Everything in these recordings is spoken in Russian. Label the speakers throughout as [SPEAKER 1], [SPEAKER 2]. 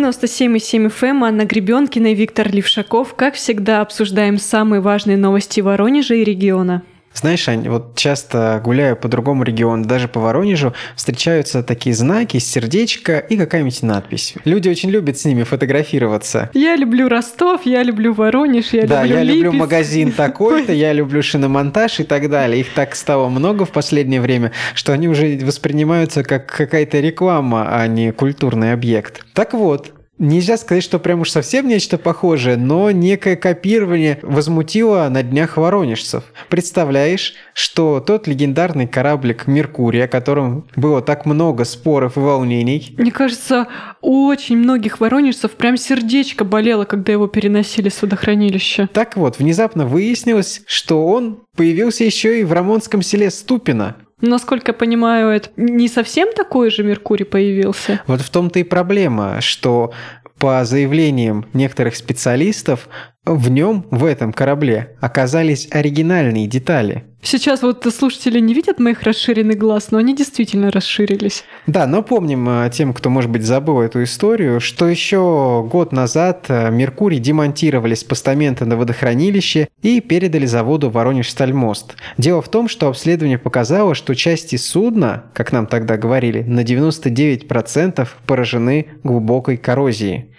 [SPEAKER 1] 97,7 FM, Анна Гребенкина и Виктор Левшаков. Как всегда, обсуждаем самые важные новости Воронежа и региона.
[SPEAKER 2] Знаешь, Ань, вот часто гуляю по другому региону, даже по Воронежу, встречаются такие знаки, сердечко и какая-нибудь надпись. Люди очень любят с ними фотографироваться.
[SPEAKER 1] Я люблю Ростов, я люблю Воронеж, я
[SPEAKER 2] да,
[SPEAKER 1] люблю
[SPEAKER 2] я
[SPEAKER 1] Липецк.
[SPEAKER 2] люблю магазин такой-то, я люблю шиномонтаж и так далее. Их так стало много в последнее время, что они уже воспринимаются как какая-то реклама, а не культурный объект. Так вот, Нельзя сказать, что прям уж совсем нечто похожее, но некое копирование возмутило на днях воронежцев. Представляешь, что тот легендарный кораблик «Меркурий», о котором было так много споров и волнений...
[SPEAKER 1] Мне кажется, у очень многих воронежцев прям сердечко болело, когда его переносили с водохранилища.
[SPEAKER 2] Так вот, внезапно выяснилось, что он появился еще и в рамонском селе Ступино,
[SPEAKER 1] Насколько я понимаю, это не совсем такой же Меркурий появился.
[SPEAKER 2] Вот в том-то и проблема, что по заявлениям некоторых специалистов, в нем, в этом корабле, оказались оригинальные детали.
[SPEAKER 1] Сейчас вот слушатели не видят моих расширенных глаз, но они действительно расширились.
[SPEAKER 2] Да, но помним э, тем, кто, может быть, забыл эту историю, что еще год назад э, Меркурий демонтировали с постамента на водохранилище и передали заводу Воронеж-Стальмост. Дело в том, что обследование показало, что части судна, как нам тогда говорили, на 99% поражены глубокой коррозией.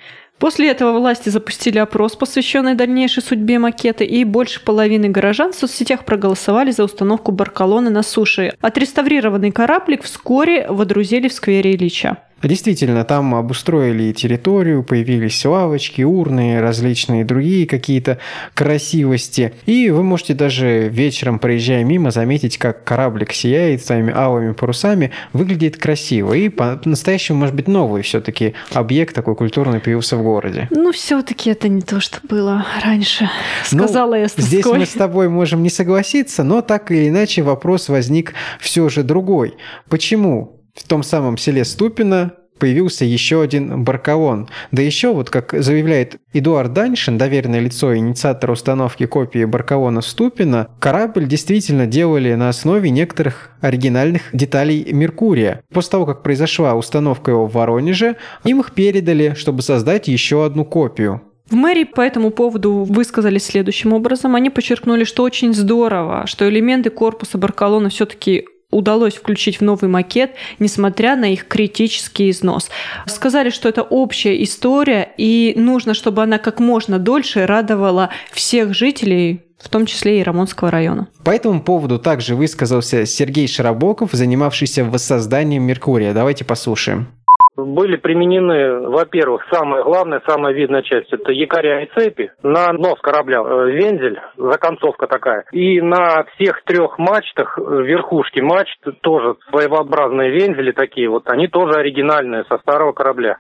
[SPEAKER 1] После этого власти запустили опрос, посвященный дальнейшей судьбе макета, и больше половины горожан в соцсетях проголосовали за установку баркалоны на суше. Отреставрированный кораблик вскоре водрузили в сквере Ильича.
[SPEAKER 2] Действительно, там обустроили территорию, появились лавочки, урны, различные другие какие-то красивости. И вы можете даже вечером, проезжая мимо, заметить, как кораблик сияет своими алыми парусами, выглядит красиво. И по-настоящему, может быть, новый все-таки объект такой культурный появился в городе.
[SPEAKER 1] Ну, все-таки это не то, что было раньше, сказала
[SPEAKER 2] ну,
[SPEAKER 1] я с тоской.
[SPEAKER 2] Здесь мы с тобой можем не согласиться, но так или иначе вопрос возник все же другой. Почему в том самом селе Ступино появился еще один баркалон. Да еще, вот как заявляет Эдуард Даньшин, доверенное лицо инициатора установки копии баркалона Ступина, корабль действительно делали на основе некоторых оригинальных деталей Меркурия. После того, как произошла установка его в Воронеже, им их передали, чтобы создать еще одну копию.
[SPEAKER 1] В мэрии по этому поводу высказались следующим образом. Они подчеркнули, что очень здорово, что элементы корпуса Баркалона все-таки удалось включить в новый макет, несмотря на их критический износ. Сказали, что это общая история, и нужно, чтобы она как можно дольше радовала всех жителей в том числе и Рамонского района.
[SPEAKER 2] По этому поводу также высказался Сергей Широбоков, занимавшийся воссозданием Меркурия. Давайте послушаем
[SPEAKER 3] были применены, во-первых, самое главное, самая видная часть, это якоря и цепи. На нос корабля э, вензель, законцовка такая. И на всех трех мачтах, э, верхушки мачт, тоже своеобразные вензели такие вот, они тоже оригинальные, со старого корабля.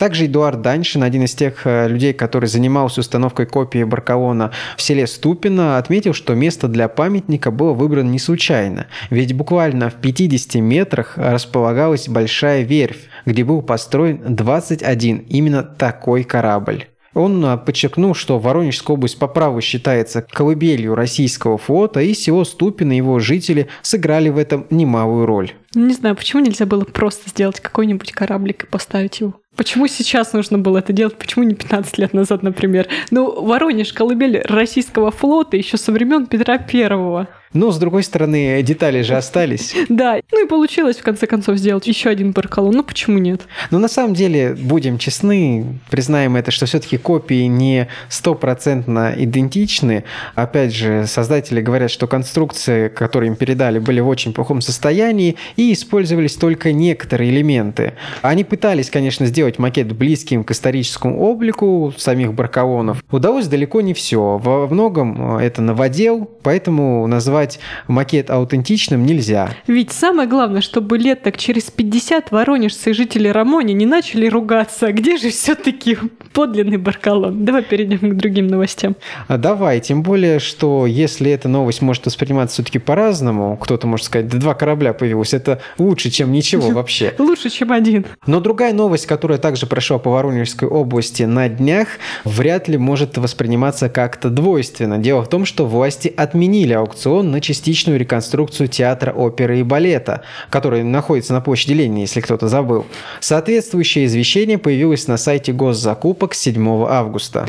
[SPEAKER 2] Также Эдуард Даньшин, один из тех э, людей, который занимался установкой копии Баркалона в селе Ступино, отметил, что место для памятника было выбрано не случайно. Ведь буквально в 50 метрах располагалась большая верфь, где был построен 21 именно такой корабль. Он а, подчеркнул, что Воронежская область по праву считается колыбелью российского флота, и село Ступино и его жители сыграли в этом немалую роль.
[SPEAKER 1] Не знаю, почему нельзя было просто сделать какой-нибудь кораблик и поставить его? Почему сейчас нужно было это делать? Почему не 15 лет назад, например? Ну, Воронеж, колыбель российского флота еще со времен Петра Первого.
[SPEAKER 2] Но, с другой стороны, детали же остались.
[SPEAKER 1] Да, ну и получилось, в конце концов, сделать еще один баркалон. Ну, почему нет?
[SPEAKER 2] Но на самом деле, будем честны, признаем это, что все-таки копии не стопроцентно идентичны. Опять же, создатели говорят, что конструкции, которые им передали, были в очень плохом состоянии и использовались только некоторые элементы. Они пытались, конечно, сделать макет близким к историческому облику самих баркалонов. Удалось далеко не все. Во многом это новодел, поэтому назвать назвать макет аутентичным нельзя.
[SPEAKER 1] Ведь самое главное, чтобы лет так через 50 воронежцы и жители Рамони не начали ругаться. Где же все-таки подлинный Баркалон? Давай перейдем к другим новостям.
[SPEAKER 2] А давай, тем более, что если эта новость может восприниматься все-таки по-разному, кто-то может сказать, да два корабля появилось, это лучше, чем ничего вообще.
[SPEAKER 1] Лучше, чем один.
[SPEAKER 2] Но другая новость, которая также прошло по Воронежской области на днях, вряд ли может восприниматься как-то двойственно. Дело в том, что власти отменили аукцион на частичную реконструкцию театра оперы и балета, который находится на площади Ленина, если кто-то забыл. Соответствующее извещение появилось на сайте госзакупок 7 августа.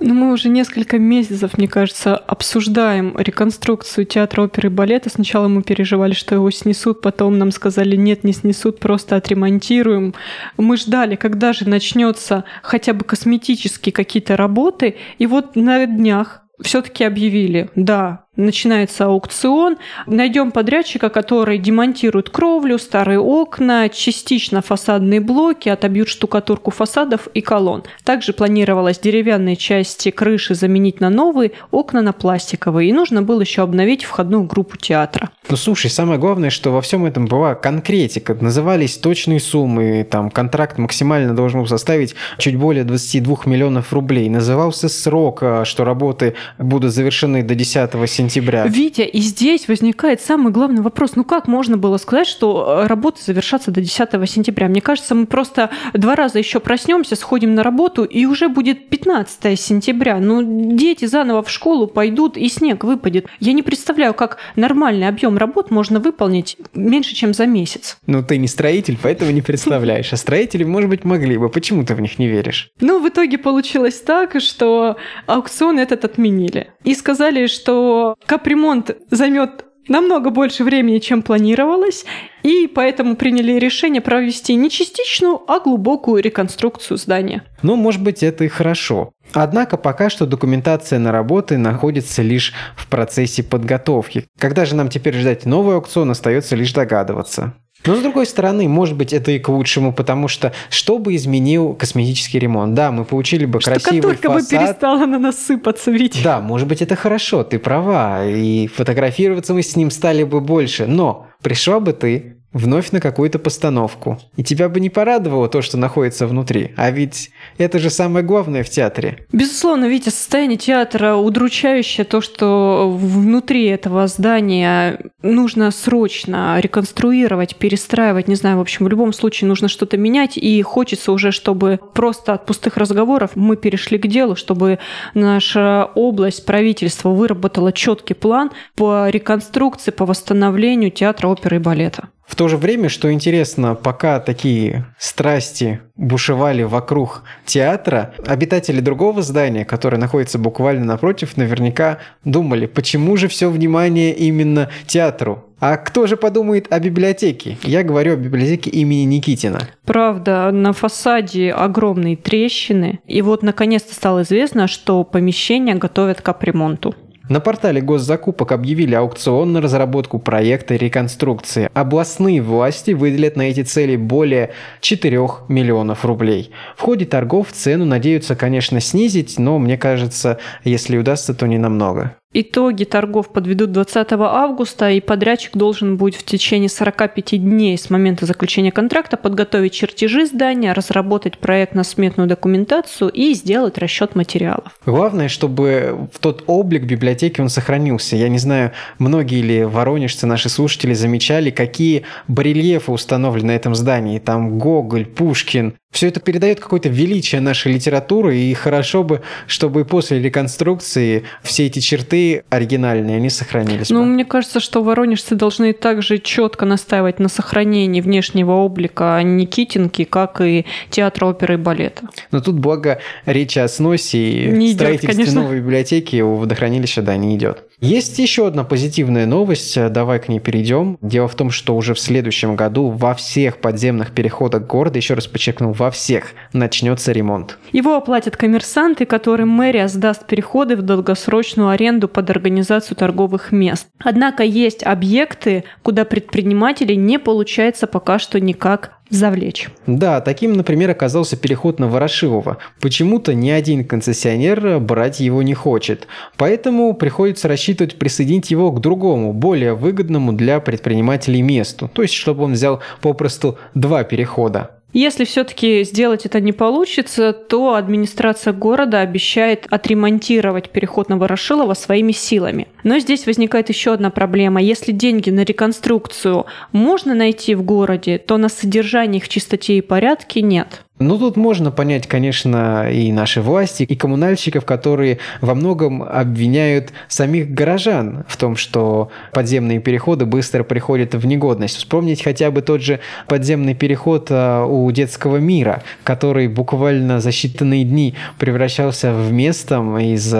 [SPEAKER 1] Ну, мы уже несколько месяцев, мне кажется, обсуждаем реконструкцию театра оперы и балета. Сначала мы переживали, что его снесут, потом нам сказали, нет, не снесут, просто отремонтируем. Мы ждали, когда же начнется хотя бы косметические какие-то работы, и вот на днях все-таки объявили, да, начинается аукцион, найдем подрядчика, который демонтирует кровлю, старые окна, частично фасадные блоки, отобьют штукатурку фасадов и колонн. Также планировалось деревянные части крыши заменить на новые, окна на пластиковые. И нужно было еще обновить входную группу театра.
[SPEAKER 2] Ну слушай, самое главное, что во всем этом была конкретика. Назывались точные суммы, там контракт максимально должен был составить чуть более 22 миллионов рублей. Назывался срок, а, что работы будут завершены до 10 сентября сентября.
[SPEAKER 1] Витя, и здесь возникает самый главный вопрос. Ну как можно было сказать, что э, работы завершатся до 10 сентября? Мне кажется, мы просто два раза еще проснемся, сходим на работу, и уже будет 15 сентября. Ну, дети заново в школу пойдут, и снег выпадет. Я не представляю, как нормальный объем работ можно выполнить меньше, чем за месяц.
[SPEAKER 2] Ну, ты не строитель, поэтому не представляешь. А строители, может быть, могли бы. Почему ты в них не веришь?
[SPEAKER 1] Ну, в итоге получилось так, что аукцион этот отменили. И сказали, что капремонт займет намного больше времени, чем планировалось, и поэтому приняли решение провести не частичную, а глубокую реконструкцию здания.
[SPEAKER 2] Ну, может быть, это и хорошо. Однако пока что документация на работы находится лишь в процессе подготовки. Когда же нам теперь ждать новый аукцион, остается лишь догадываться. Но с другой стороны, может быть, это и к лучшему, потому что что бы изменил косметический ремонт? Да, мы получили бы красивый
[SPEAKER 1] фасад. бы перестала на нас сыпаться, ведь.
[SPEAKER 2] Да, может быть, это хорошо, ты права, и фотографироваться мы с ним стали бы больше, но пришла бы ты вновь на какую-то постановку. И тебя бы не порадовало то, что находится внутри. А ведь это же самое главное в театре.
[SPEAKER 1] Безусловно, Витя, состояние театра удручающее то, что внутри этого здания нужно срочно реконструировать, перестраивать, не знаю, в общем, в любом случае нужно что-то менять, и хочется уже, чтобы просто от пустых разговоров мы перешли к делу, чтобы наша область, правительство выработало четкий план по реконструкции, по восстановлению театра оперы и балета.
[SPEAKER 2] В то же время, что интересно, пока такие страсти бушевали вокруг театра, обитатели другого здания, которое находится буквально напротив, наверняка думали, почему же все внимание именно театру? А кто же подумает о библиотеке? Я говорю о библиотеке имени Никитина.
[SPEAKER 1] Правда, на фасаде огромные трещины. И вот наконец-то стало известно, что помещение готовят к капремонту.
[SPEAKER 2] На портале госзакупок объявили аукцион на разработку проекта реконструкции. Областные власти выделят на эти цели более 4 миллионов рублей. В ходе торгов цену надеются, конечно, снизить, но мне кажется, если удастся, то не намного.
[SPEAKER 1] Итоги торгов подведут 20 августа, и подрядчик должен будет в течение 45 дней с момента заключения контракта подготовить чертежи здания, разработать проектно-сметную документацию и сделать расчет материалов.
[SPEAKER 2] Главное, чтобы в тот облик библиотеки он сохранился. Я не знаю, многие ли воронежцы, наши слушатели, замечали, какие барельефы установлены на этом здании. Там Гоголь, Пушкин, все это передает какое-то величие нашей литературы, и хорошо бы, чтобы после реконструкции все эти черты оригинальные, они сохранились.
[SPEAKER 1] Ну, мне кажется, что воронежцы должны также четко настаивать на сохранении внешнего облика Никитинки, как и театра оперы и балета.
[SPEAKER 2] Но тут, благо, речь о сносе и не строительстве идет, новой библиотеки у водохранилища, да, не идет. Есть еще одна позитивная новость, давай к ней перейдем. Дело в том, что уже в следующем году во всех подземных переходах города, еще раз подчеркну, во всех начнется ремонт.
[SPEAKER 1] Его оплатят коммерсанты, которым мэрия сдаст переходы в долгосрочную аренду под организацию торговых мест. Однако есть объекты, куда предприниматели не получается пока что никак завлечь.
[SPEAKER 2] Да, таким, например, оказался переход на Ворошилова. Почему-то ни один концессионер брать его не хочет. Поэтому приходится рассчитывать присоединить его к другому, более выгодному для предпринимателей месту. То есть, чтобы он взял попросту два перехода.
[SPEAKER 1] Если все-таки сделать это не получится, то администрация города обещает отремонтировать переход на Ворошилова своими силами. Но здесь возникает еще одна проблема. Если деньги на реконструкцию можно найти в городе, то на содержание их чистоте и порядке нет.
[SPEAKER 2] Ну, тут можно понять, конечно, и наши власти, и коммунальщиков, которые во многом обвиняют самих горожан в том, что подземные переходы быстро приходят в негодность. Вспомнить хотя бы тот же подземный переход а, у детского мира, который буквально за считанные дни превращался в место из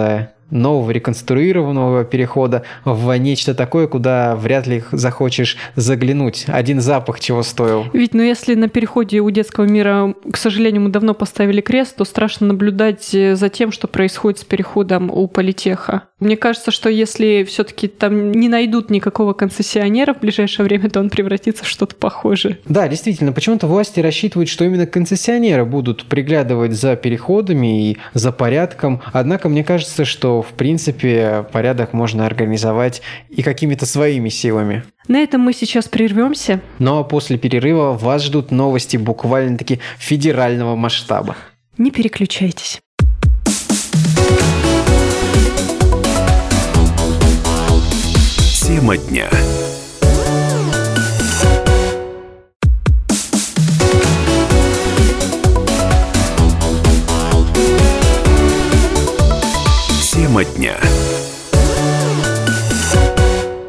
[SPEAKER 2] нового реконструированного перехода в нечто такое, куда вряд ли захочешь заглянуть. Один запах чего стоил.
[SPEAKER 1] Ведь, ну если на переходе у детского мира, к сожалению, мы давно поставили крест, то страшно наблюдать э, за тем, что происходит с переходом у политеха. Мне кажется, что если все-таки там не найдут никакого концессионера в ближайшее время, то он превратится в что-то похожее.
[SPEAKER 2] Да, действительно, почему-то власти рассчитывают, что именно концессионеры будут приглядывать за переходами и за порядком. Однако мне кажется, что в принципе порядок можно организовать и какими-то своими силами.
[SPEAKER 1] На этом мы сейчас прервемся.
[SPEAKER 2] Но после перерыва вас ждут новости буквально-таки федерального масштаба.
[SPEAKER 1] Не переключайтесь.
[SPEAKER 4] Тема дня. Тема дня.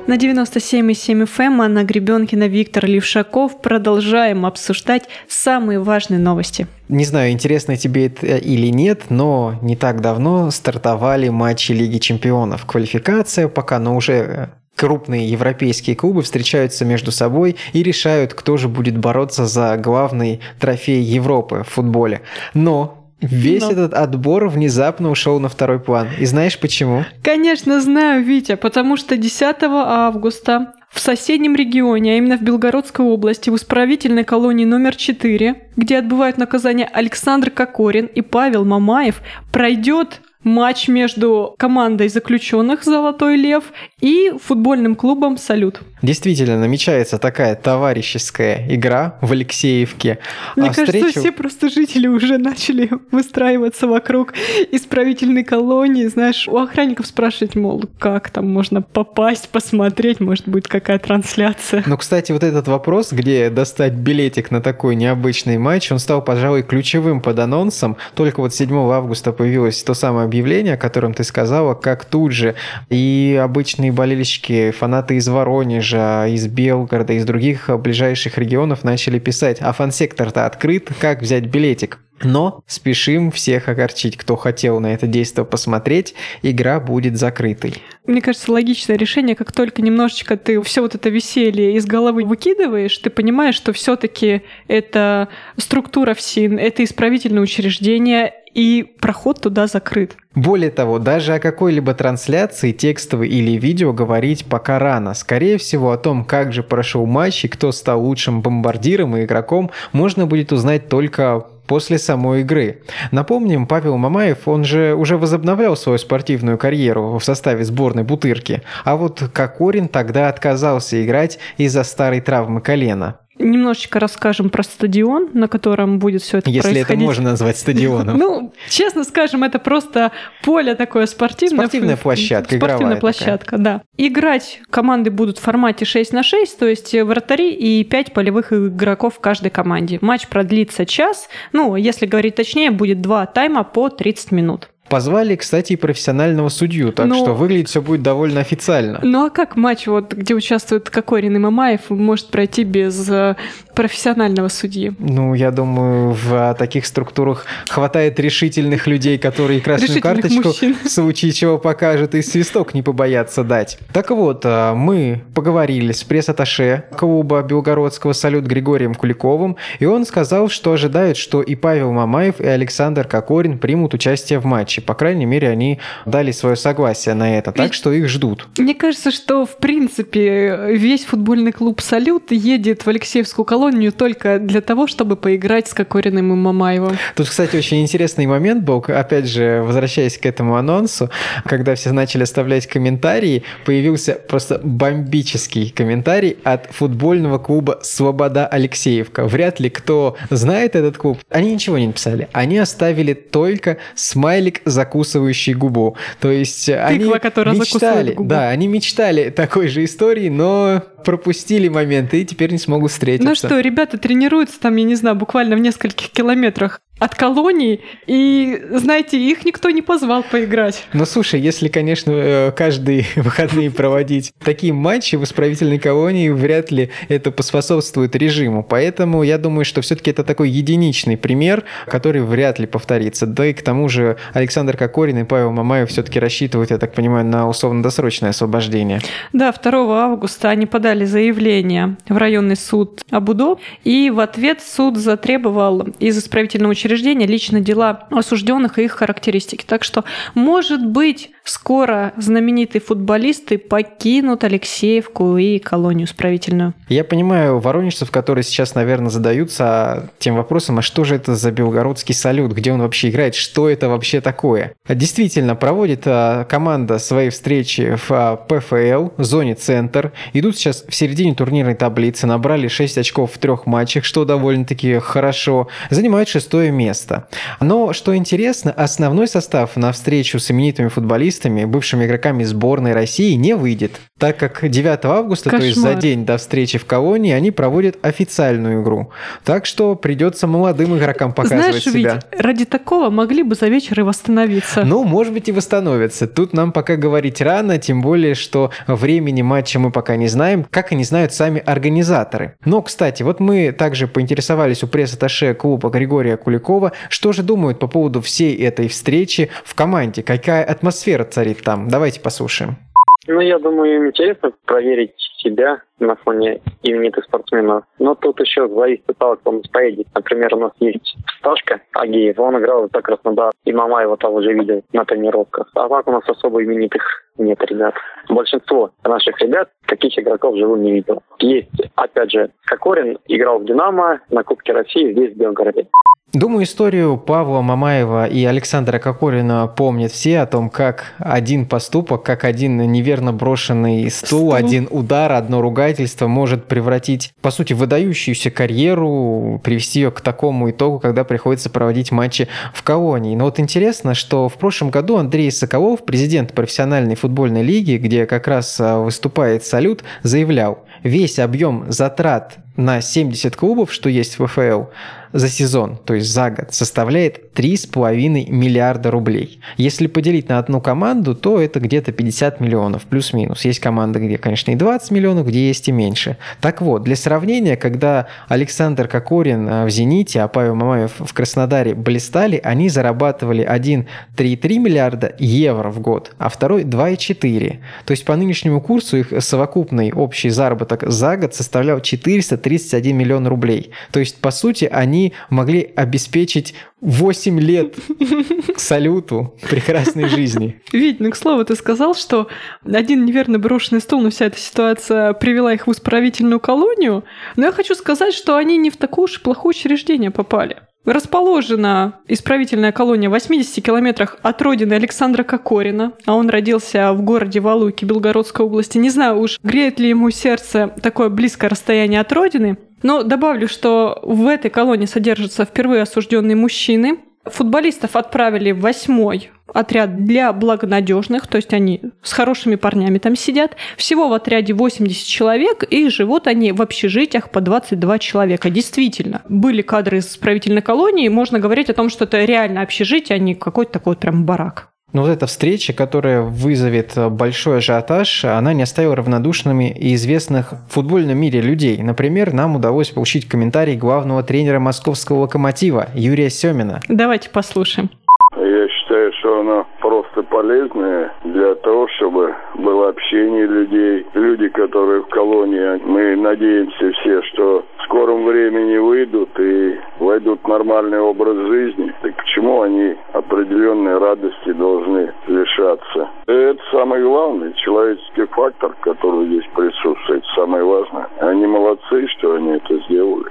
[SPEAKER 1] На 97,7 FM Анна Гребенкина, Виктор Левшаков. Продолжаем обсуждать самые важные новости.
[SPEAKER 2] Не знаю, интересно тебе это или нет, но не так давно стартовали матчи Лиги Чемпионов. Квалификация пока, но уже э, крупные европейские клубы встречаются между собой и решают, кто же будет бороться за главный трофей Европы в футболе. Но Весь Но. этот отбор внезапно ушел на второй план. И знаешь почему?
[SPEAKER 1] Конечно, знаю, Витя, потому что 10 августа в соседнем регионе, а именно в Белгородской области, в исправительной колонии номер 4, где отбывают наказание Александр Кокорин и Павел Мамаев, пройдет матч между командой заключенных «Золотой лев» и футбольным клубом «Салют».
[SPEAKER 2] Действительно, намечается такая товарищеская игра в Алексеевке.
[SPEAKER 1] Мне а кажется, встречу... все просто жители уже начали выстраиваться вокруг исправительной колонии. Знаешь, у охранников спрашивать, мол, как там можно попасть, посмотреть, может быть, какая трансляция.
[SPEAKER 2] Ну, кстати, вот этот вопрос, где достать билетик на такой необычный матч, он стал, пожалуй, ключевым под анонсом. Только вот 7 августа появилось то самое объявление, о котором ты сказала, как тут же и обычные болельщики, фанаты из Воронежа, из Белгорода, из других ближайших регионов начали писать, а фан-сектор-то открыт, как взять билетик? Но спешим всех огорчить, кто хотел на это действие посмотреть, игра будет закрытой.
[SPEAKER 1] Мне кажется, логичное решение, как только немножечко ты все вот это веселье из головы выкидываешь, ты понимаешь, что все-таки это структура ФСИН, это исправительное учреждение, и проход туда закрыт.
[SPEAKER 2] Более того, даже о какой-либо трансляции, текстовой или видео говорить пока рано. Скорее всего, о том, как же прошел матч и кто стал лучшим бомбардиром и игроком, можно будет узнать только после самой игры. Напомним, Павел Мамаев, он же уже возобновлял свою спортивную карьеру в составе сборной Бутырки, а вот Кокорин тогда отказался играть из-за старой травмы колена.
[SPEAKER 1] Немножечко расскажем про стадион, на котором будет все это
[SPEAKER 2] Если
[SPEAKER 1] происходить.
[SPEAKER 2] это можно назвать стадионом.
[SPEAKER 1] Ну, честно скажем, это просто поле такое спортивное.
[SPEAKER 2] Спортивная площадка,
[SPEAKER 1] Спортивная площадка, да. Играть команды будут в формате 6 на 6, то есть вратари и 5 полевых игроков в каждой команде. Матч продлится час, ну, если говорить точнее, будет два тайма по 30 минут.
[SPEAKER 2] Позвали, кстати, и профессионального судью, так ну, что выглядит все будет довольно официально.
[SPEAKER 1] Ну а как матч, вот, где участвует Кокорин и Мамаев, может пройти без э, профессионального судьи?
[SPEAKER 2] Ну, я думаю, в таких структурах хватает решительных людей, которые красную карточку мужчин. в случае чего покажут и свисток не побоятся дать. Так вот, э, мы поговорили с пресс-атташе клуба Белгородского «Салют» Григорием Куликовым, и он сказал, что ожидает, что и Павел Мамаев, и Александр Кокорин примут участие в матче матче. По крайней мере, они дали свое согласие на это, так что их ждут.
[SPEAKER 1] Мне кажется, что, в принципе, весь футбольный клуб «Салют» едет в Алексеевскую колонию только для того, чтобы поиграть с Кокориным и Мамаевым.
[SPEAKER 2] Тут, кстати, очень интересный момент был, опять же, возвращаясь к этому анонсу, когда все начали оставлять комментарии, появился просто бомбический комментарий от футбольного клуба «Свобода Алексеевка». Вряд ли кто знает этот клуб. Они ничего не написали. Они оставили только смайлик закусывающий губу. То есть Тыква,
[SPEAKER 1] они
[SPEAKER 2] мечтали, да, они мечтали такой же истории, но пропустили моменты и теперь не смогут встретиться.
[SPEAKER 1] Ну что, ребята тренируются там, я не знаю, буквально в нескольких километрах от колонии, и, знаете, их никто не позвал поиграть.
[SPEAKER 2] Ну, слушай, если, конечно, э, каждые выходные проводить такие матчи в исправительной колонии, вряд ли это поспособствует режиму. Поэтому я думаю, что все-таки это такой единичный пример, который вряд ли повторится. Да и к тому же Александр Кокорин и Павел Мамаев все-таки рассчитывают, я так понимаю, на условно-досрочное освобождение.
[SPEAKER 1] Да, 2 августа они подали заявление в районный суд Абудо, и в ответ суд затребовал из исправительного учреждения лично дела осужденных и их характеристики. Так что, может быть, скоро знаменитые футболисты покинут Алексеевку и колонию исправительную.
[SPEAKER 2] Я понимаю воронежцев, которые сейчас, наверное, задаются тем вопросом, а что же это за белгородский салют, где он вообще играет, что это вообще такое. Действительно, проводит а, команда свои встречи в а, ПФЛ, зоне центр. Идут сейчас в середине турнирной таблицы, набрали 6 очков в трех матчах, что довольно-таки хорошо. Занимают шестое место. Но, что интересно, основной состав на встречу с именитыми футболистами, бывшими игроками сборной России, не выйдет, так как 9 августа,
[SPEAKER 1] Кошмар.
[SPEAKER 2] то есть за день до встречи в колонии, они проводят официальную игру. Так что придется молодым игрокам показывать
[SPEAKER 1] Знаешь,
[SPEAKER 2] себя.
[SPEAKER 1] ведь ради такого могли бы за вечер и восстановиться.
[SPEAKER 2] Ну, может быть, и восстановится. Тут нам пока говорить рано, тем более, что времени матча мы пока не знаем, как и не знают сами организаторы. Но, кстати, вот мы также поинтересовались у пресс-атташе клуба Григория Куликова, что же думают по поводу всей этой встречи в команде, какая атмосфера царит там. Давайте послушаем.
[SPEAKER 5] Ну, я думаю, им интересно проверить себя на фоне именитых спортсменов. Но тут еще зависит от того, кто у нас поедет. Например, у нас есть Сташка Агеев, он играл за Краснодар, и мама его там уже видел на тренировках. А так у нас особо именитых нет ребят. Большинство наших ребят таких игроков живым не видел. Есть, опять же, Кокорин играл в «Динамо» на Кубке России здесь, в Белгороде.
[SPEAKER 2] Думаю, историю Павла Мамаева и Александра Кокорина помнят все о том, как один поступок, как один неверно брошенный стул,
[SPEAKER 1] Стул.
[SPEAKER 2] один удар, одно ругательство может превратить, по сути, выдающуюся карьеру, привести ее к такому итогу, когда приходится проводить матчи в колонии. Но вот интересно, что в прошлом году Андрей Соколов, президент профессиональной футбольной лиги, где как раз а, выступает «Салют», заявлял, весь объем затрат на 70 клубов, что есть в ФФЛ, за сезон, то есть за год, составляет 3,5 миллиарда рублей. Если поделить на одну команду, то это где-то 50 миллионов, плюс-минус. Есть команды, где, конечно, и 20 миллионов, где есть и меньше. Так вот, для сравнения, когда Александр Кокорин э, в «Зените», а Павел Мамаев в Краснодаре блистали, они зарабатывали 1,3 миллиарда евро в год, а второй 2,4. То есть по нынешнему курсу их совокупный общий заработок за год составлял 431 миллион рублей. То есть, по сути, они могли обеспечить 8 лет к салюту прекрасной жизни.
[SPEAKER 1] Вить, ну, к слову, ты сказал, что один неверно брошенный стул, но вся эта ситуация привела их в исправительную колонию. Но я хочу сказать, что они не в такое уж плохое учреждение попали. Расположена исправительная колония в 80 километрах от родины Александра Кокорина, а он родился в городе Валуйки Белгородской области. Не знаю уж, греет ли ему сердце такое близкое расстояние от родины, но добавлю, что в этой колонии содержатся впервые осужденные мужчины. Футболистов отправили в восьмой отряд для благонадежных, то есть они с хорошими парнями там сидят. Всего в отряде 80 человек, и живут они в общежитиях по 22 человека. Действительно, были кадры из исправительной колонии, можно говорить о том, что это реально общежитие, а не какой-то такой вот прям барак.
[SPEAKER 2] Но вот эта встреча, которая вызовет большой ажиотаж, она не оставила равнодушными и известных в футбольном мире людей. Например, нам удалось получить комментарий главного тренера московского «Локомотива» Юрия Семина.
[SPEAKER 1] Давайте послушаем.
[SPEAKER 6] Оно просто полезное для того, чтобы было общение людей. Люди, которые в колонии, мы надеемся все, что в скором времени выйдут и войдут в нормальный образ жизни. Так почему они определенной радости должны лишаться? Это самый главный человеческий фактор, который здесь присутствует, самое важное. Они молодцы, что они это сделали.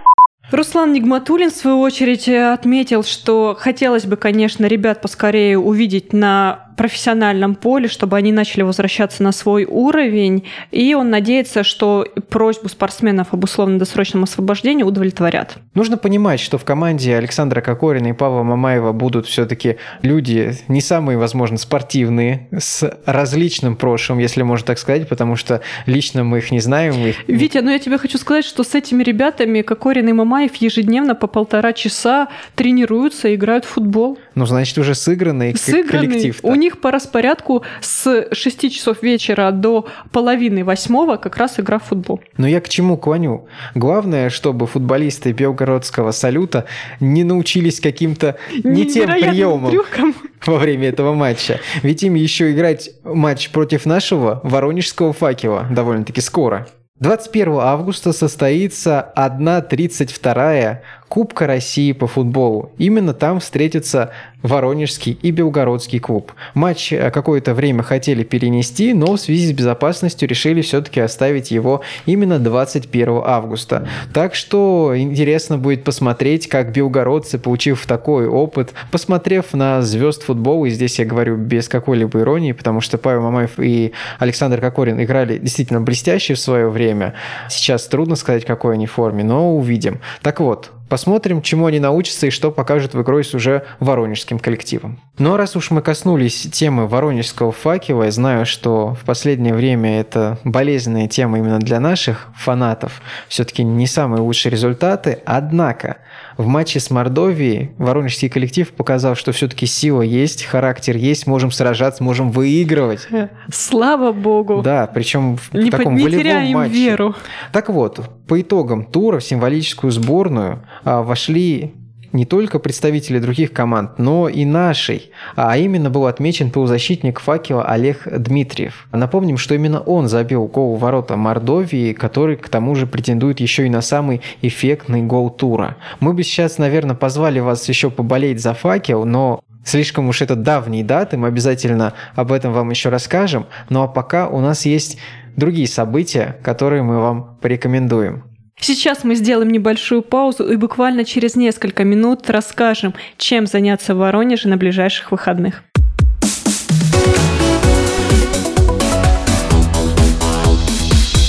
[SPEAKER 1] Руслан Нигматулин, в свою очередь, отметил, что хотелось бы, конечно, ребят поскорее увидеть на профессиональном поле, чтобы они начали возвращаться на свой уровень. И он надеется, что просьбу спортсменов об условно-досрочном освобождении удовлетворят.
[SPEAKER 2] Нужно понимать, что в команде Александра Кокорина и Павла Мамаева будут все-таки люди не самые, возможно, спортивные, с различным прошлым, если можно так сказать, потому что лично мы их не знаем. Их...
[SPEAKER 1] Витя, ну я тебе хочу сказать, что с этими ребятами Кокорин и Мамаев ежедневно по полтора часа тренируются и играют в футбол.
[SPEAKER 2] Ну, значит, уже сыгранный,
[SPEAKER 1] Сыгранный.
[SPEAKER 2] коллектив.
[SPEAKER 1] У них по распорядку с 6 часов вечера до половины восьмого как раз игра в футбол.
[SPEAKER 2] Но я к чему клоню? Главное, чтобы футболисты Белгородского салюта не научились каким-то не тем приемам
[SPEAKER 1] трюкам.
[SPEAKER 2] во время этого матча. Ведь им еще играть матч против нашего воронежского факела довольно-таки скоро. 21 августа состоится 1.32 Кубка России по футболу. Именно там встретятся Воронежский и Белгородский клуб. Матч э, какое-то время хотели перенести, но в связи с безопасностью решили все-таки оставить его именно 21 августа. Так что интересно будет посмотреть, как белгородцы, получив такой опыт, посмотрев на звезд футбола, и здесь я говорю без какой-либо иронии, потому что Павел Мамаев и Александр Кокорин играли действительно блестяще в свое время. Сейчас трудно сказать, какой они форме, но увидим. Так вот, Посмотрим, чему они научатся и что покажут в игре с уже воронежским коллективом. Ну а раз уж мы коснулись темы воронежского факела, я знаю, что в последнее время это болезненная тема именно для наших фанатов. Все-таки не самые лучшие результаты, однако в матче с Мордовией воронежский коллектив показал, что все-таки сила есть, характер есть, можем сражаться, можем выигрывать.
[SPEAKER 1] Слава богу.
[SPEAKER 2] Да, причем в
[SPEAKER 1] Не,
[SPEAKER 2] таком
[SPEAKER 1] по- не
[SPEAKER 2] волевом матче.
[SPEAKER 1] веру.
[SPEAKER 2] Так вот, по итогам тура в символическую сборную а, вошли не только представители других команд, но и нашей. А именно был отмечен полузащитник факела Олег Дмитриев. Напомним, что именно он забил гол ворота Мордовии, который к тому же претендует еще и на самый эффектный гол тура. Мы бы сейчас, наверное, позвали вас еще поболеть за факел, но Слишком уж это давние даты, мы обязательно об этом вам еще расскажем. Ну а пока у нас есть другие события, которые мы вам порекомендуем.
[SPEAKER 1] Сейчас мы сделаем небольшую паузу и буквально через несколько минут расскажем, чем заняться в Воронеже на ближайших выходных.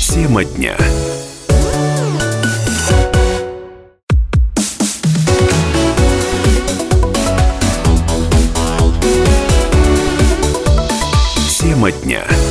[SPEAKER 4] Тема дня. Тема дня.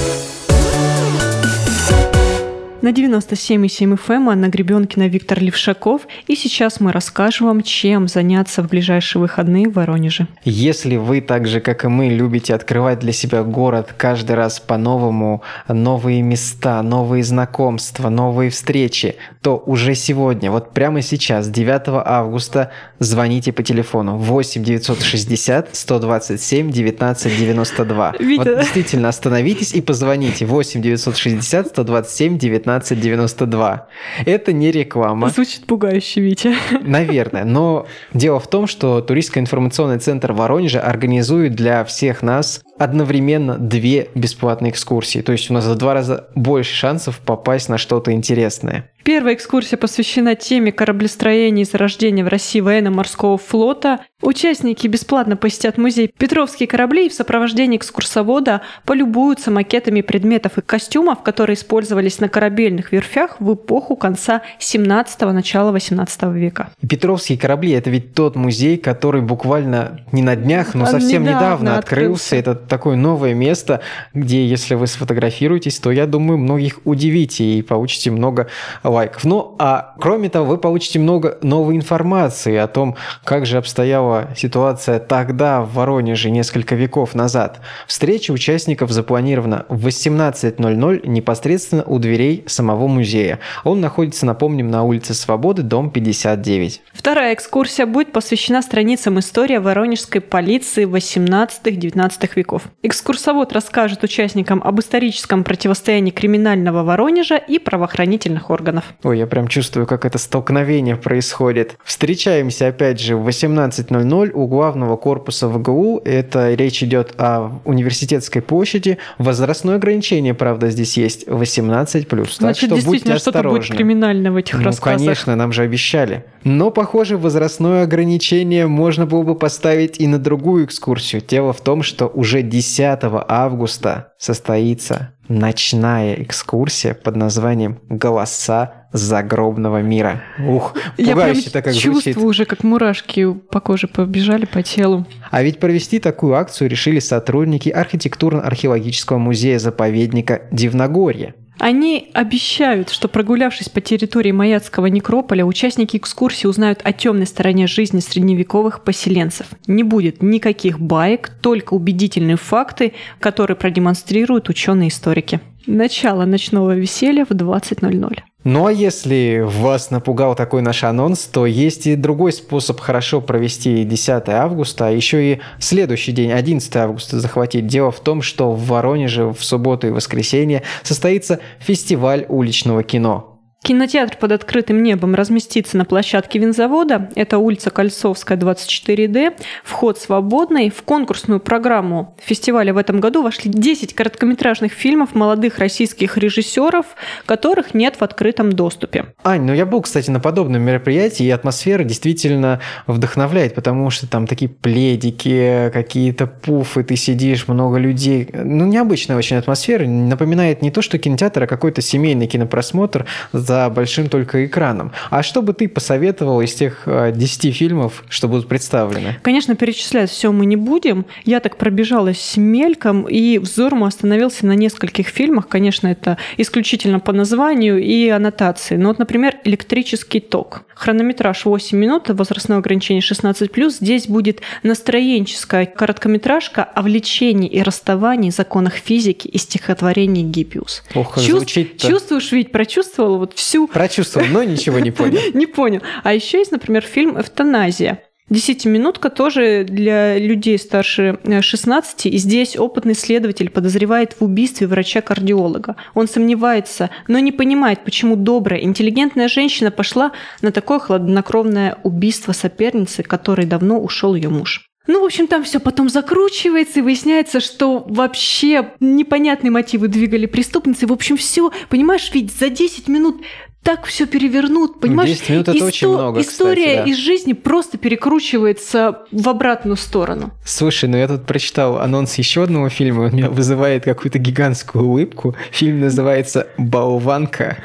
[SPEAKER 1] На 97,7 FM Анна Гребенкина, Виктор Левшаков. И сейчас мы расскажем вам, чем заняться в ближайшие выходные в Воронеже.
[SPEAKER 2] Если вы так же, как и мы, любите открывать для себя город каждый раз по-новому, новые места, новые знакомства, новые встречи, то уже сегодня, вот прямо сейчас, 9 августа, звоните по телефону 8 960 127 19 92.
[SPEAKER 1] Витя.
[SPEAKER 2] Вот действительно, остановитесь и позвоните 8 960 127 19 92. Это не реклама.
[SPEAKER 1] Звучит пугающе, Витя.
[SPEAKER 2] Наверное, но дело в том, что туристско-информационный центр Воронежа организует для всех нас одновременно две бесплатные экскурсии. То есть у нас в два раза больше шансов попасть на что-то интересное.
[SPEAKER 1] Первая экскурсия посвящена теме кораблестроения и зарождения в России военно-морского флота. Участники бесплатно посетят музей Петровские корабли и в сопровождении экскурсовода полюбуются макетами предметов и костюмов, которые использовались на корабельных верфях в эпоху конца 17-го, начала 18 века.
[SPEAKER 2] Петровские корабли – это ведь тот музей, который буквально не на днях, но
[SPEAKER 1] Он
[SPEAKER 2] совсем недавно,
[SPEAKER 1] недавно
[SPEAKER 2] открылся.
[SPEAKER 1] открылся.
[SPEAKER 2] Это такое новое место, где, если вы сфотографируетесь, то, я думаю, многих удивите и получите много лайков. Ну, а кроме того, вы получите много новой информации о том, как же обстояла ситуация тогда в Воронеже несколько веков назад. Встреча участников запланирована в 18.00 непосредственно у дверей самого музея. Он находится, напомним, на улице Свободы, дом 59.
[SPEAKER 1] Вторая экскурсия будет посвящена страницам истории воронежской полиции 18-19 веков. Экскурсовод расскажет участникам об историческом противостоянии криминального Воронежа и правоохранительных органов.
[SPEAKER 2] Ой, я прям чувствую, как это столкновение происходит. Встречаемся опять же в 18.00 20.00 у главного корпуса ВГУ, это речь идет о университетской площади, возрастное ограничение, правда, здесь есть 18+. Так
[SPEAKER 1] Значит,
[SPEAKER 2] что будьте
[SPEAKER 1] действительно, что-то будет
[SPEAKER 2] осторожны.
[SPEAKER 1] криминальное в этих
[SPEAKER 2] Ну,
[SPEAKER 1] рассказах.
[SPEAKER 2] конечно, нам же обещали. Но, похоже, возрастное ограничение можно было бы поставить и на другую экскурсию. Дело в том, что уже 10 августа состоится ночная экскурсия под названием «Голоса загробного мира». Ух, пугающе так как
[SPEAKER 1] чувствую
[SPEAKER 2] звучит.
[SPEAKER 1] уже, как мурашки по коже побежали по телу.
[SPEAKER 2] А ведь провести такую акцию решили сотрудники архитектурно-археологического музея-заповедника Дивногорье.
[SPEAKER 1] Они обещают, что прогулявшись по территории Маяцкого некрополя, участники экскурсии узнают о темной стороне жизни средневековых поселенцев. Не будет никаких баек, только убедительные факты, которые продемонстрируют ученые-историки. Начало ночного веселья в 20.00.
[SPEAKER 2] Ну а если вас напугал такой наш анонс, то есть и другой способ хорошо провести 10 августа, а еще и следующий день, 11 августа, захватить. Дело в том, что в Воронеже в субботу и воскресенье состоится фестиваль уличного кино.
[SPEAKER 1] Кинотеатр под открытым небом разместится на площадке винзавода. Это улица Кольцовская, 24D. Вход свободный. В конкурсную программу фестиваля в этом году вошли 10 короткометражных фильмов молодых российских режиссеров, которых нет в открытом доступе.
[SPEAKER 2] Ань, ну я был, кстати, на подобном мероприятии, и атмосфера действительно вдохновляет, потому что там такие пледики, какие-то пуфы, ты сидишь, много людей. Ну, необычная очень атмосфера, напоминает не то, что кинотеатр, а какой-то семейный кинопросмотр за большим только экраном. А что бы ты посоветовал из тех э, 10 фильмов, что будут представлены?
[SPEAKER 1] Конечно, перечислять все мы не будем. Я так пробежалась мельком, и взор мой остановился на нескольких фильмах. Конечно, это исключительно по названию и аннотации. Но вот, например, «Электрический ток». Хронометраж 8 минут, возрастное ограничение 16+. Здесь будет настроенческая короткометражка о влечении и расставании, законах физики и стихотворении Гиппиус.
[SPEAKER 2] Ох,
[SPEAKER 1] Чувств-
[SPEAKER 2] звучит-то.
[SPEAKER 1] Чувствуешь, ведь прочувствовал вот всю
[SPEAKER 2] Прочувствовал, но ничего не понял.
[SPEAKER 1] не понял. А еще есть, например, фильм «Эвтаназия». Десятиминутка тоже для людей старше э, 16, и здесь опытный следователь подозревает в убийстве врача-кардиолога. Он сомневается, но не понимает, почему добрая, интеллигентная женщина пошла на такое хладнокровное убийство соперницы, которой давно ушел ее муж. Ну, в общем, там все потом закручивается, и выясняется, что вообще непонятные мотивы двигали преступницы. В общем, все, понимаешь, ведь за 10 минут так все перевернут, понимаешь?
[SPEAKER 2] 10 минут это очень много,
[SPEAKER 1] История
[SPEAKER 2] кстати, да.
[SPEAKER 1] из жизни просто перекручивается в обратную сторону.
[SPEAKER 2] Слушай, ну я тут прочитал анонс еще одного фильма, он меня вызывает какую-то гигантскую улыбку. Фильм называется «Болванка».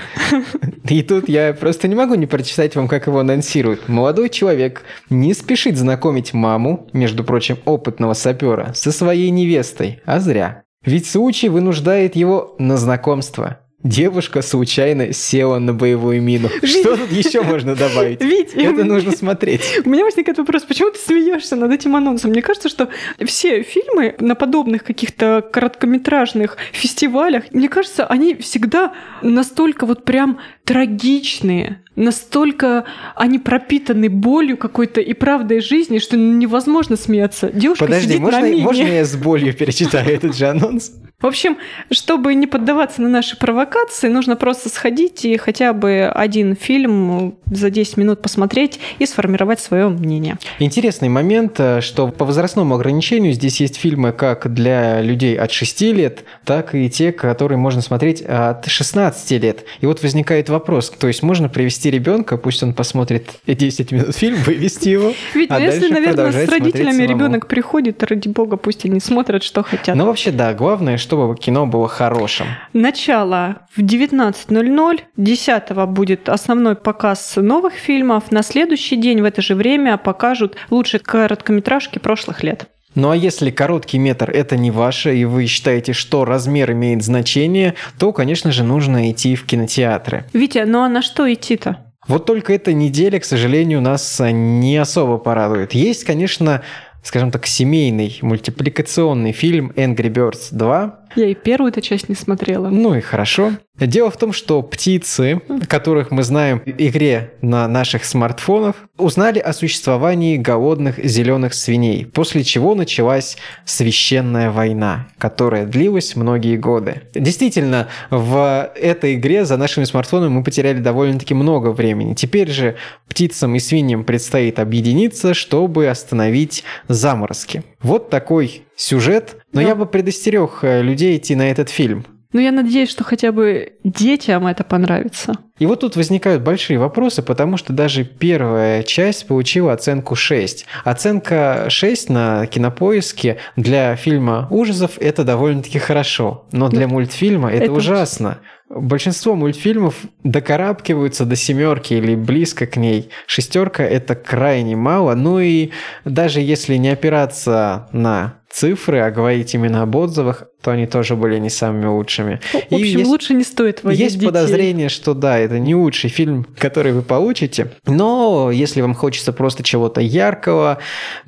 [SPEAKER 2] И тут я просто не могу не прочитать вам, как его анонсируют. Молодой человек не спешит знакомить маму, между прочим, опытного сапера, со своей невестой, а зря. Ведь случай вынуждает его на знакомство. Девушка случайно села на боевую мину. Что тут еще можно добавить?
[SPEAKER 1] Вить,
[SPEAKER 2] Это нужно смотреть.
[SPEAKER 1] У меня возникает вопрос, почему ты смеешься над этим анонсом? Мне кажется, что все фильмы на подобных каких-то короткометражных фестивалях, мне кажется, они всегда настолько вот прям трагичные, настолько они пропитаны болью какой-то и правдой жизни, что невозможно смеяться. Девушка
[SPEAKER 2] Подожди,
[SPEAKER 1] сидит
[SPEAKER 2] можно,
[SPEAKER 1] на мине.
[SPEAKER 2] можно я с болью перечитаю этот же анонс?
[SPEAKER 1] В общем, чтобы не поддаваться на наши провокации, нужно просто сходить и хотя бы один фильм за 10 минут посмотреть и сформировать свое мнение.
[SPEAKER 2] Интересный момент, э, что по возрастному ограничению здесь есть фильмы как для людей от 6 лет, так и те, которые можно смотреть от 16 лет. И вот возникает вопрос, то есть можно привести ребенка, пусть он посмотрит 10 минут фильм, вывести его,
[SPEAKER 1] Ведь,
[SPEAKER 2] а
[SPEAKER 1] если, наверное, с родителями ребенок приходит, ради бога, пусть они смотрят, что хотят.
[SPEAKER 2] Ну вообще да, главное, чтобы кино было хорошим.
[SPEAKER 1] Начало в 19.00, 10 будет основной показ новых фильмов, на следующий день в это же время покажут лучшие короткометражки прошлых лет.
[SPEAKER 2] Ну а если короткий метр это не ваше, и вы считаете, что размер имеет значение, то, конечно же, нужно идти в кинотеатры.
[SPEAKER 1] Витя, ну а на что идти-то?
[SPEAKER 2] Вот только эта неделя, к сожалению, нас а, не особо порадует. Есть, конечно, скажем так, семейный мультипликационный фильм Angry Birds 2.
[SPEAKER 1] Я и первую-то часть не смотрела.
[SPEAKER 2] Ну и хорошо. Дело в том, что птицы, которых мы знаем в игре на наших смартфонах, узнали о существовании голодных зеленых свиней, после чего началась священная война, которая длилась многие годы. Действительно, в этой игре за нашими смартфонами мы потеряли довольно-таки много времени. Теперь же птицам и свиньям предстоит объединиться, чтобы остановить заморозки. Вот такой сюжет, но
[SPEAKER 1] Да.
[SPEAKER 2] я бы предостерег э, людей идти на этот фильм.
[SPEAKER 1] Ну, я надеюсь, что хотя бы детям это понравится.
[SPEAKER 2] И вот тут возникают большие вопросы, потому что даже первая часть получила оценку 6. Оценка 6 на кинопоиске для фильма ужасов это довольно-таки хорошо, но для мультфильма это,
[SPEAKER 1] это
[SPEAKER 2] ужасно. Большинство мультфильмов докарабкиваются до семерки или близко к ней. Шестерка это крайне мало. Ну и даже если не опираться на цифры, а говорить именно об отзывах, то они тоже были не самыми лучшими.
[SPEAKER 1] В
[SPEAKER 2] И
[SPEAKER 1] общем,
[SPEAKER 2] есть-
[SPEAKER 1] лучше не стоит водить
[SPEAKER 2] есть
[SPEAKER 1] детей.
[SPEAKER 2] подозрение, что да, это не лучший фильм, который вы получите. Но если вам хочется просто чего-то яркого,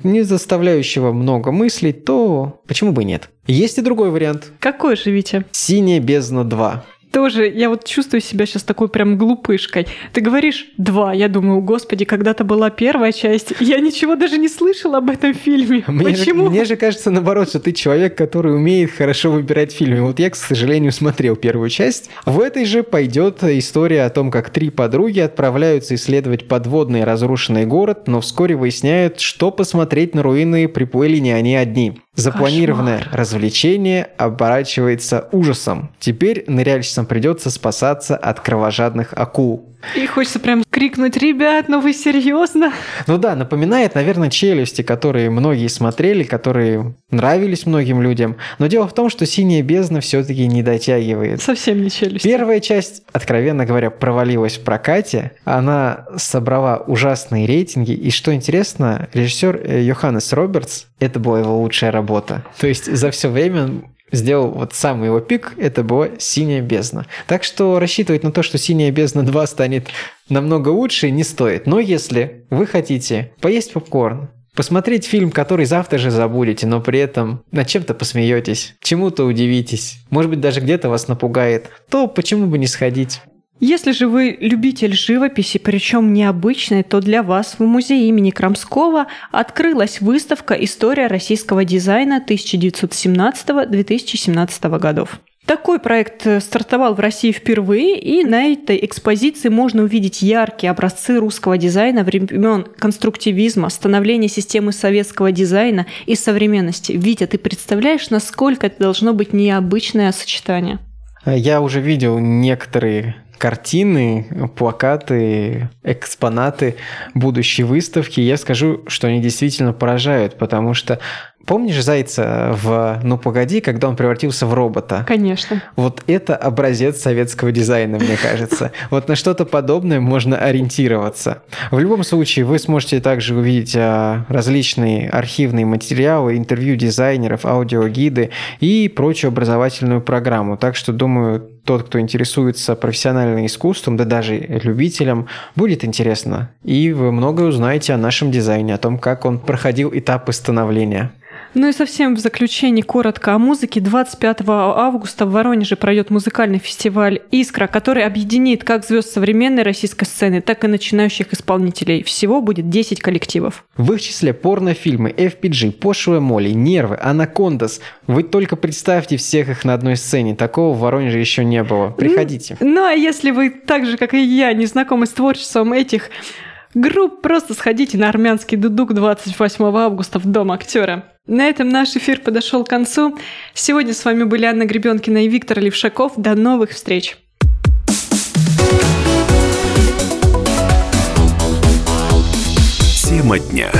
[SPEAKER 2] не заставляющего много мыслей, то почему бы и нет? Есть и другой вариант.
[SPEAKER 1] Какой же, Витя?
[SPEAKER 2] «Синяя бездна 2».
[SPEAKER 1] Тоже, я вот чувствую себя сейчас такой прям глупышкой. Ты говоришь два, я думаю, господи, когда-то была первая часть, я ничего даже не слышала об этом фильме.
[SPEAKER 2] Мне же,
[SPEAKER 1] Почему?
[SPEAKER 2] мне же кажется, наоборот, что ты человек, который умеет хорошо выбирать фильмы. Вот я, к сожалению, смотрел первую часть. В этой же пойдет история о том, как три подруги отправляются исследовать подводный разрушенный город, но вскоре выясняют, что посмотреть на руины приплыли не они одни. Запланированное
[SPEAKER 1] Кошмар.
[SPEAKER 2] развлечение оборачивается ужасом. Теперь ныряльщицам придется спасаться от кровожадных акул.
[SPEAKER 1] И хочется прям крикнуть, ребят, ну вы серьезно?
[SPEAKER 2] Ну да, напоминает, наверное, челюсти, которые многие смотрели, которые нравились многим людям. Но дело в том, что синяя бездна все-таки не дотягивает.
[SPEAKER 1] Совсем не челюсть.
[SPEAKER 2] Первая часть, откровенно говоря, провалилась в прокате. Она собрала ужасные рейтинги. И что интересно, режиссер э, Йоханнес Робертс, это была его лучшая работа. То есть за все время сделал вот самый его пик, это была «Синяя бездна». Так что рассчитывать на то, что «Синяя бездна 2» станет намного лучше, не стоит. Но если вы хотите поесть попкорн, Посмотреть фильм, который завтра же забудете, но при этом над чем-то посмеетесь, чему-то удивитесь, может быть даже где-то вас напугает, то почему бы не сходить?
[SPEAKER 1] Если же вы любитель живописи, причем необычной, то для вас в музее имени Крамского открылась выставка «История российского дизайна 1917-2017 годов». Такой проект э, стартовал в России впервые, и на этой экспозиции можно увидеть яркие образцы русского дизайна времен конструктивизма, становления системы советского дизайна и современности. Витя, ты представляешь, насколько это должно быть необычное сочетание?
[SPEAKER 2] Я уже видел некоторые картины, плакаты, экспонаты будущей выставки. Я скажу, что они действительно поражают, потому что Помнишь Зайца в «Ну погоди», когда он превратился в робота?
[SPEAKER 1] Конечно.
[SPEAKER 2] Вот это образец советского дизайна, мне кажется. Вот на что-то подобное можно ориентироваться. В любом случае, вы сможете также увидеть а, различные архивные материалы, интервью дизайнеров, аудиогиды и прочую образовательную программу. Так что, думаю, тот, кто интересуется профессиональным искусством, да даже любителям, будет интересно. И вы многое узнаете о нашем дизайне, о том, как он проходил этапы становления.
[SPEAKER 1] Ну и совсем в заключении коротко о музыке. 25 августа в Воронеже пройдет музыкальный фестиваль «Искра», который объединит как звезд современной российской сцены, так и начинающих исполнителей. Всего будет 10 коллективов.
[SPEAKER 2] В их числе порнофильмы, FPG, Пошлая Молли, Нервы, Анакондас. Вы только представьте всех их на одной сцене. Такого в Воронеже еще не было. Приходите.
[SPEAKER 1] Ну а если вы так же, как и я, не знакомы с творчеством этих групп, просто сходите на армянский дудук 28 августа в Дом актера. На этом наш эфир подошел к концу. Сегодня с вами были Анна Гребенкина и Виктор Левшаков. До новых встреч!
[SPEAKER 4] Тема дня.